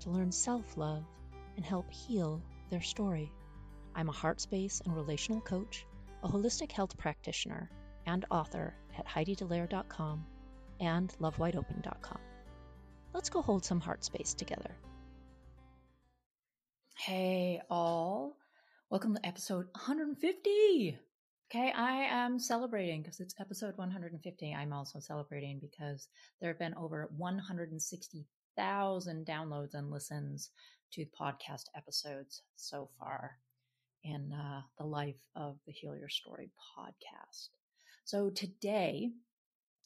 to learn self love and help heal their story. I'm a heart space and relational coach, a holistic health practitioner, and author at HeidiDellaire.com and LoveWideOpen.com. Let's go hold some heart space together. Hey, all. Welcome to episode 150. Okay, I am celebrating because it's episode 150. I'm also celebrating because there have been over 160 thousand downloads and listens to podcast episodes so far in uh, the life of the Heal Your Story podcast. So today,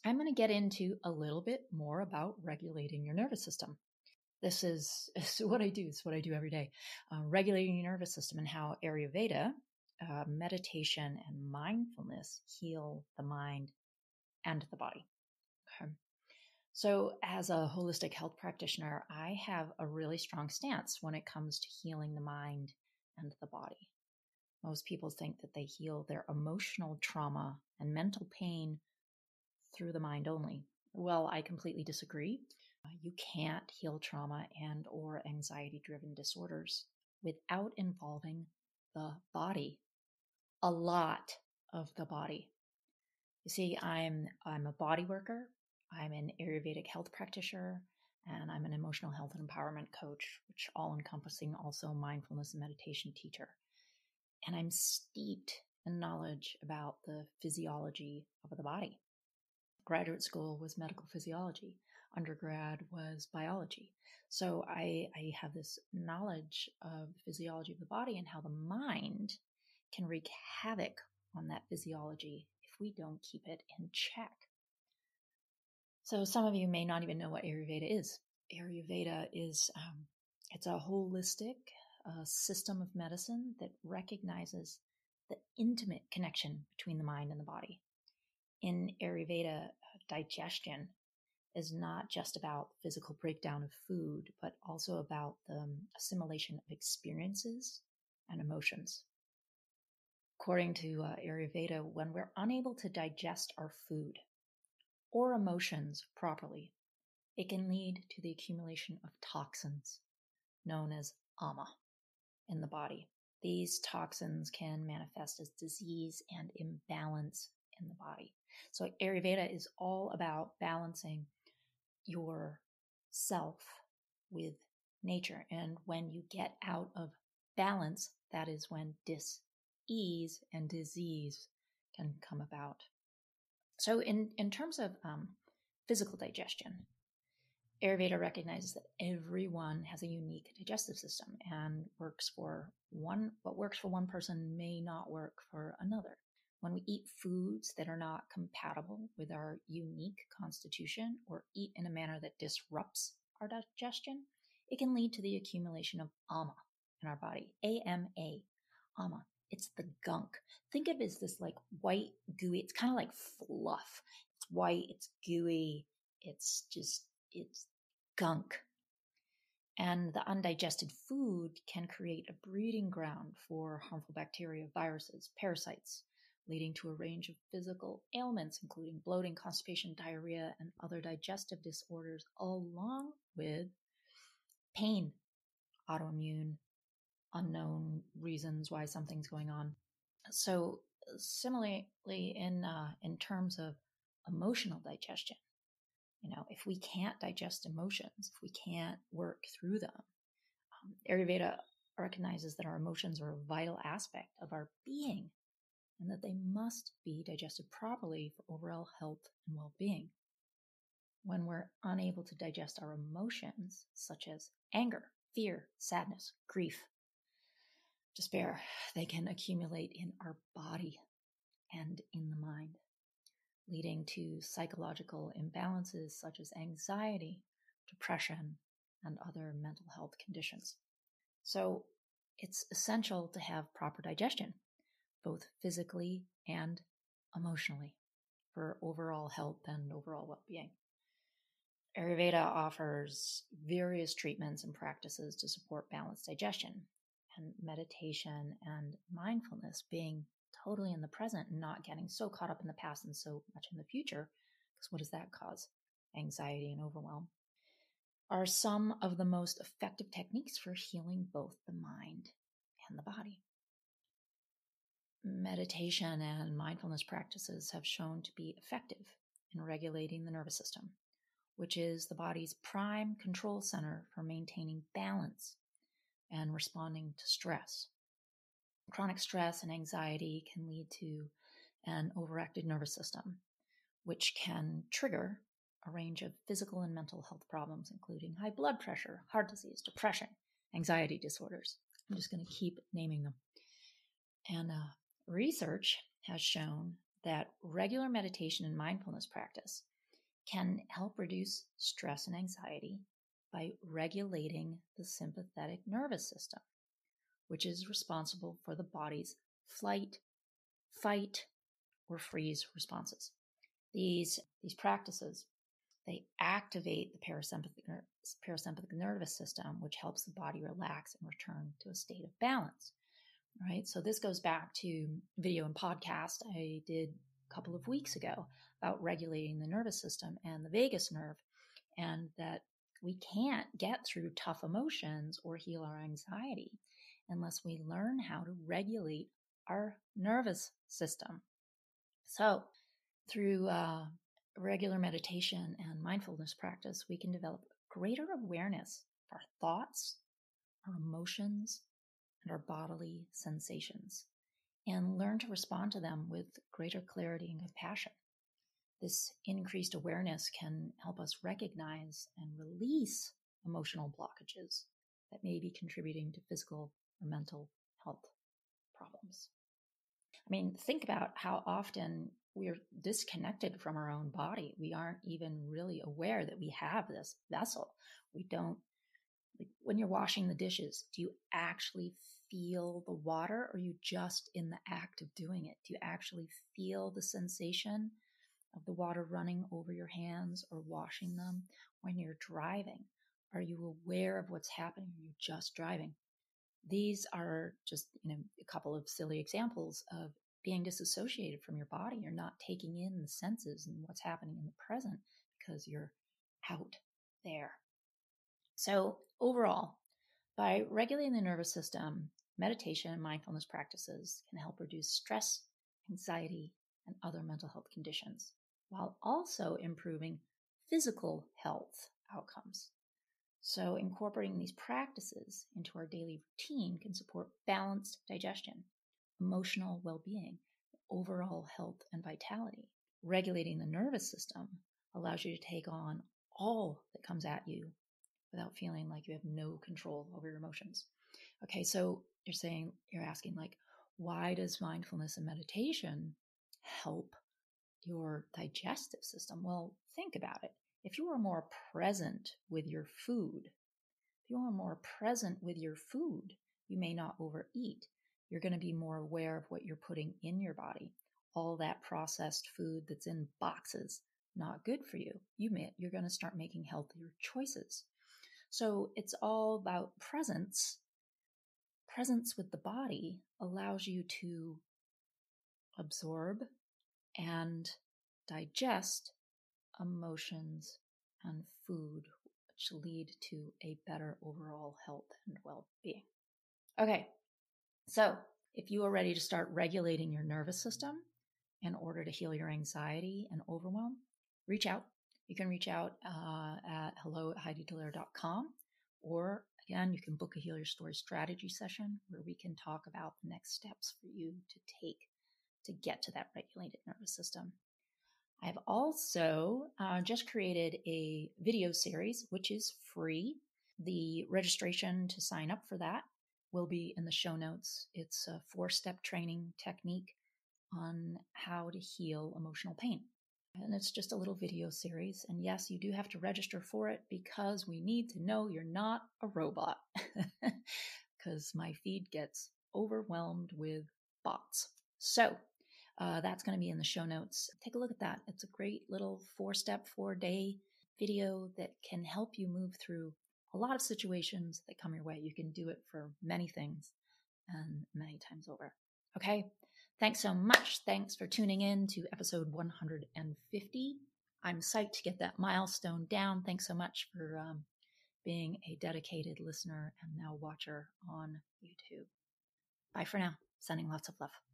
I'm going to get into a little bit more about regulating your nervous system. This is, is what I do. It's what I do every day. Uh, regulating your nervous system and how Ayurveda, uh, meditation, and mindfulness heal the mind and the body. Okay. So, as a holistic health practitioner, I have a really strong stance when it comes to healing the mind and the body. Most people think that they heal their emotional trauma and mental pain through the mind only. Well, I completely disagree. Uh, you can't heal trauma and or anxiety driven disorders without involving the body. A lot of the body. You see, I'm I'm a body worker. I'm an Ayurvedic health practitioner and I'm an emotional health and empowerment coach, which all encompassing also mindfulness and meditation teacher. And I'm steeped in knowledge about the physiology of the body. Graduate school was medical physiology. Undergrad was biology. So I, I have this knowledge of the physiology of the body and how the mind can wreak havoc on that physiology if we don't keep it in check. So some of you may not even know what Ayurveda is. Ayurveda is um, it's a holistic uh, system of medicine that recognizes the intimate connection between the mind and the body. In Ayurveda, digestion is not just about physical breakdown of food, but also about the um, assimilation of experiences and emotions. According to uh, Ayurveda, when we're unable to digest our food, or emotions properly, it can lead to the accumulation of toxins known as ama in the body. These toxins can manifest as disease and imbalance in the body. So Ayurveda is all about balancing your self with nature. And when you get out of balance, that is when dis-ease and disease can come about. So, in, in terms of um, physical digestion, Ayurveda recognizes that everyone has a unique digestive system and works for one, what works for one person may not work for another. When we eat foods that are not compatible with our unique constitution or eat in a manner that disrupts our digestion, it can lead to the accumulation of ama in our body. A M A, ama. It's the gunk. Think of it as this like white, gooey, it's kind of like fluff. It's white, it's gooey, it's just, it's gunk. And the undigested food can create a breeding ground for harmful bacteria, viruses, parasites, leading to a range of physical ailments, including bloating, constipation, diarrhea, and other digestive disorders, along with pain, autoimmune, unknown reasons why something's going on. So similarly, in uh, in terms of emotional digestion, you know, if we can't digest emotions, if we can't work through them, um, Ayurveda recognizes that our emotions are a vital aspect of our being and that they must be digested properly for overall health and well-being. When we're unable to digest our emotions, such as anger, fear, sadness, grief, despair, they can accumulate in our body and in the mind, leading to psychological imbalances such as anxiety, depression, and other mental health conditions. So it's essential to have proper digestion, both physically and emotionally, for overall health and overall well being. Ayurveda offers various treatments and practices to support balanced digestion and meditation and mindfulness being totally in the present and not getting so caught up in the past and so much in the future. Because what does that cause? Anxiety and overwhelm are some of the most effective techniques for healing both the mind and the body. Meditation and mindfulness practices have shown to be effective in regulating the nervous system, which is the body's prime control center for maintaining balance and responding to stress. Chronic stress and anxiety can lead to an overactive nervous system, which can trigger a range of physical and mental health problems, including high blood pressure, heart disease, depression, anxiety disorders. I'm just going to keep naming them. And uh, research has shown that regular meditation and mindfulness practice can help reduce stress and anxiety by regulating the sympathetic nervous system, which is responsible for the body's flight, fight, or freeze responses. These, these practices they activate the parasympathetic, parasympathetic nervous system, which helps the body relax and return to a state of balance. Right. So this goes back to video and podcast I did a couple of weeks ago about regulating the nervous system and the vagus nerve, and that we can't get through tough emotions or heal our anxiety unless we learn how to regulate our nervous system. So, through uh, regular meditation and mindfulness practice, we can develop greater awareness of our thoughts, our emotions, and our bodily sensations, and learn to respond to them with greater clarity and compassion. This increased awareness can help us recognize and release emotional blockages that may be contributing to physical or mental health problems. I mean, think about how often we're disconnected from our own body. We aren't even really aware that we have this vessel. We don't, like, when you're washing the dishes, do you actually feel the water or are you just in the act of doing it? Do you actually feel the sensation of the water running over your hands or washing them when you're driving? Are you aware of what's happening? Are you just driving? These are just, you know, a couple of silly examples of being disassociated from your body. You're not taking in the senses and what's happening in the present because you're out there. So, overall, by regulating the nervous system, meditation and mindfulness practices can help reduce stress, anxiety, and other mental health conditions, while also improving physical health outcomes. So, incorporating these practices into our daily routine can support balanced digestion, emotional well being, overall health and vitality. Regulating the nervous system allows you to take on all that comes at you without feeling like you have no control over your emotions. Okay, so you're saying, you're asking, like, why does mindfulness and meditation help your digestive system? Well, think about it. If you are more present with your food, if you are more present with your food, you may not overeat you're going to be more aware of what you're putting in your body. All that processed food that's in boxes, not good for you. You may, you're going to start making healthier choices. So it's all about presence. Presence with the body allows you to absorb and digest emotions and food, which lead to a better overall health and well being. Okay, so, if you are ready to start regulating your nervous system in order to heal your anxiety and overwhelm, reach out. You can reach out uh, at hello at HeidiDellaire.com or again, you can book a Heal Your Story strategy session where we can talk about the next steps for you to take to get to that regulated nervous system. I've also uh, just created a video series, which is free. The registration to sign up for that will be in the show notes. It's a four step training technique on how to heal emotional pain. And it's just a little video series. And yes, you do have to register for it because we need to know you're not a robot. because my feed gets overwhelmed with bots. So uh, that's going to be in the show notes. Take a look at that. It's a great little four step, four day video that can help you move through a lot of situations that come your way. You can do it for many things and many times over. Okay. Thanks so much. Thanks for tuning in to episode 150. I'm psyched to get that milestone down. Thanks so much for um, being a dedicated listener and now watcher on YouTube. Bye for now. Sending lots of love.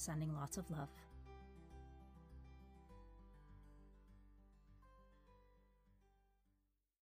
Sending lots of love.